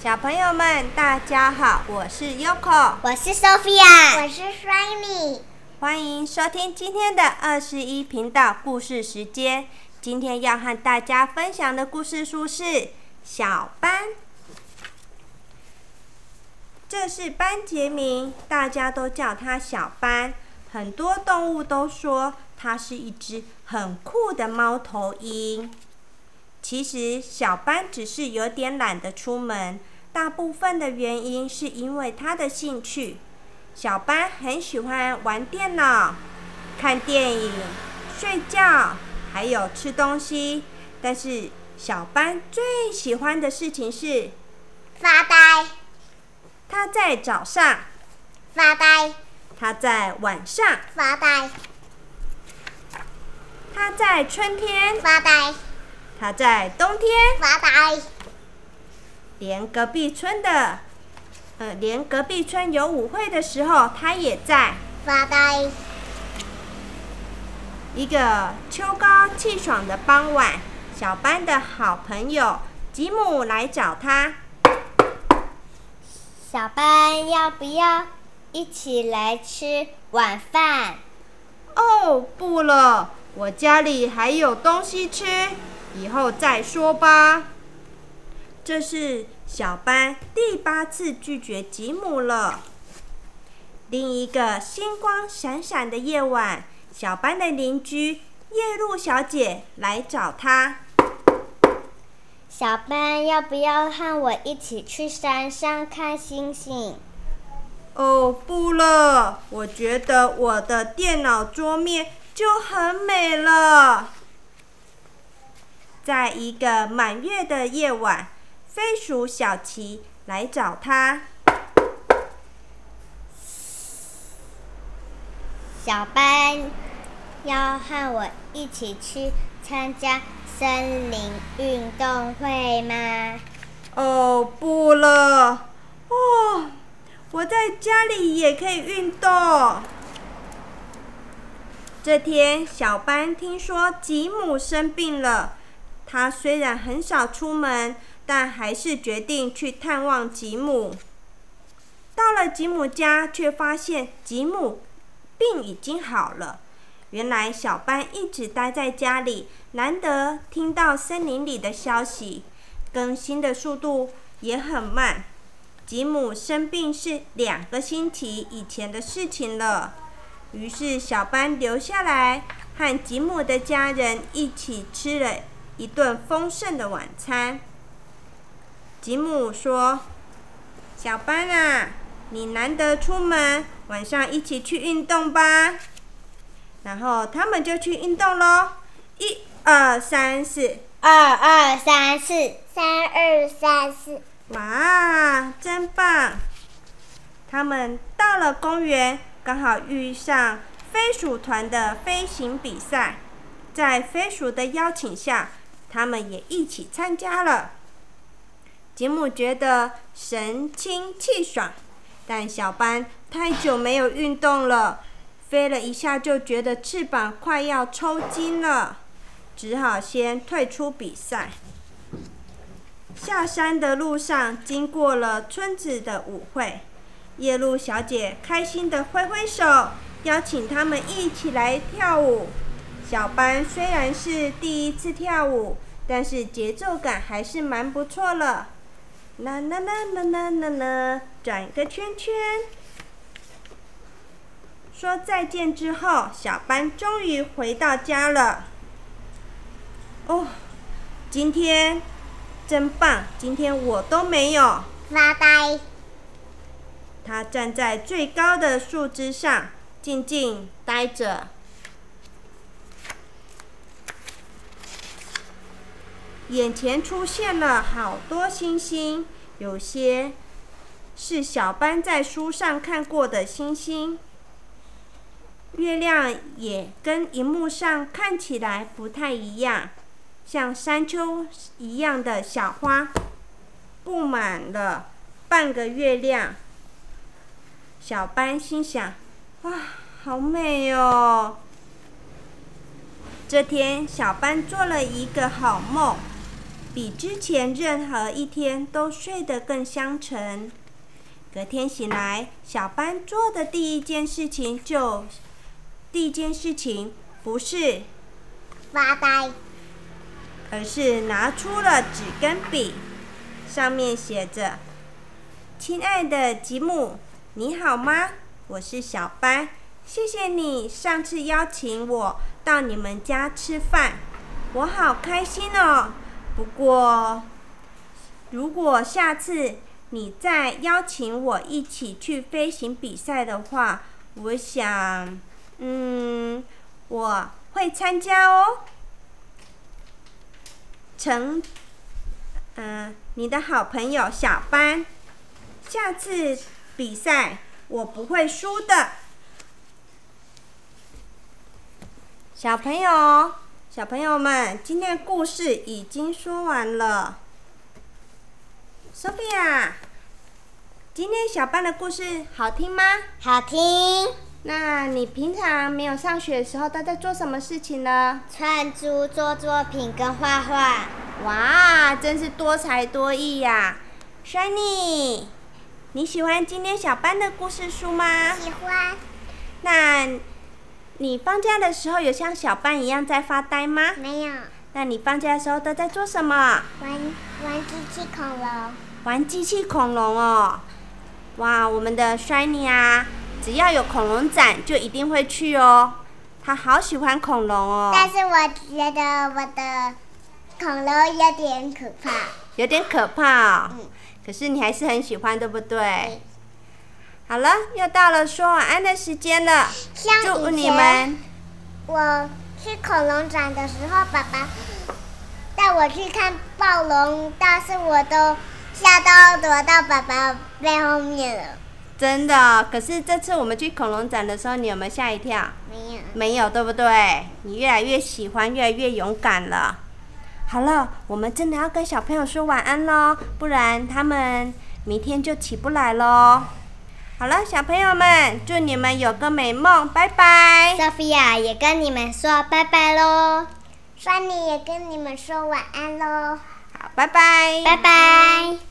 小朋友们，大家好，我是 Yoko，我是 Sophia，我是 Shiny，欢迎收听今天的二十一频道故事时间。今天要和大家分享的故事书是《小班》，这是班杰明，大家都叫他小班。很多动物都说它是一只很酷的猫头鹰。其实小班只是有点懒得出门，大部分的原因是因为他的兴趣。小班很喜欢玩电脑、看电影、睡觉，还有吃东西。但是小班最喜欢的事情是发呆。他在早上发呆，他在晚上发呆，他在春天发呆，他在冬天发呆，连隔壁村的，呃，连隔壁村有舞会的时候，他也在发呆。一个秋高气爽的傍晚，小班的好朋友吉姆来找他。小班要不要一起来吃晚饭？哦，不了，我家里还有东西吃，以后再说吧。这是小班第八次拒绝吉姆了。另一个星光闪闪的夜晚，小班的邻居夜露小姐来找他。小班要不要和我一起去山上看星星？哦，不了，我觉得我的电脑桌面就很美了。在一个满月的夜晚，飞鼠小琪来找他。小班要和我一起去参加森林运动会吗？哦，不了，哦，我在家里也可以运动。这天，小班听说吉姆生病了，他虽然很少出门，但还是决定去探望吉姆。到了吉姆家，却发现吉姆病已经好了。原来小班一直待在家里，难得听到森林里的消息，更新的速度也很慢。吉姆生病是两个星期以前的事情了。于是小班留下来，和吉姆的家人一起吃了一顿丰盛的晚餐。吉姆说：“小班啊，你难得出门，晚上一起去运动吧。”然后他们就去运动喽。一、二、三、四，二二三四，三二三四，哇，真棒！他们到了公园，刚好遇上飞鼠团的飞行比赛。在飞鼠的邀请下，他们也一起参加了。吉姆觉得神清气爽，但小班太久没有运动了，飞了一下就觉得翅膀快要抽筋了，只好先退出比赛。下山的路上，经过了村子的舞会，夜露小姐开心的挥挥手，邀请他们一起来跳舞。小班虽然是第一次跳舞，但是节奏感还是蛮不错了。啦啦啦啦啦啦啦，转个圈圈。说再见之后，小班终于回到家了。哦，今天。真棒！今天我都没有发呆。他站在最高的树枝上，静静呆着。眼前出现了好多星星，有些是小班在书上看过的星星。月亮也跟荧幕上看起来不太一样。像山丘一样的小花，布满了半个月亮。小班心想：“哇，好美哦！”这天，小班做了一个好梦。比之前任何一天都睡得更香沉。隔天醒来，小班做的第一件事情就，第一件事情不是发呆，而是拿出了纸跟笔，上面写着：“亲爱的吉姆，你好吗？我是小班，谢谢你上次邀请我到你们家吃饭，我好开心哦。不过，如果下次你再邀请我一起去飞行比赛的话，我想，嗯，我会参加哦。”成，嗯、你的好朋友小班，下次比赛我不会输的。小朋友，小朋友们，今天的故事已经说完了。Sophia，今天小班的故事好听吗？好听。那你平常没有上学的时候都在做什么事情呢？串珠、做作品跟画画。哇，真是多才多艺呀、Shiny，你喜欢今天小班的故事书吗？喜欢那你放假的时候有像小班一样在发呆吗？没有那你放假的时候都在做什么？玩玩机器恐龙？玩机器恐龙哦。哇，我们的 Shiny 啊，只要有恐龙展就一定会去哦。他好喜欢恐龙哦。但是我觉得我的恐龙有点可怕。有点可怕哦。嗯可是你还是很喜欢，对不对？对好了，又到了说晚安的时间了。像祝你们我去恐龙展的时候，爸爸带我去看暴龙，但是我都吓到躲到爸爸背后面了。真的。可是这次我们去恐龙展的时候，你有没有吓一跳？没有，没有，对不对？你越来越喜欢，越来越勇敢了。好了，我们真的要跟小朋友说晚安喽，不然他们明天就起不来喽。好了，小朋友们，祝你们有个美梦，拜拜。Sophia 也跟你们说拜拜喽，Sunny 也跟你们说晚安喽。好，拜拜。拜拜。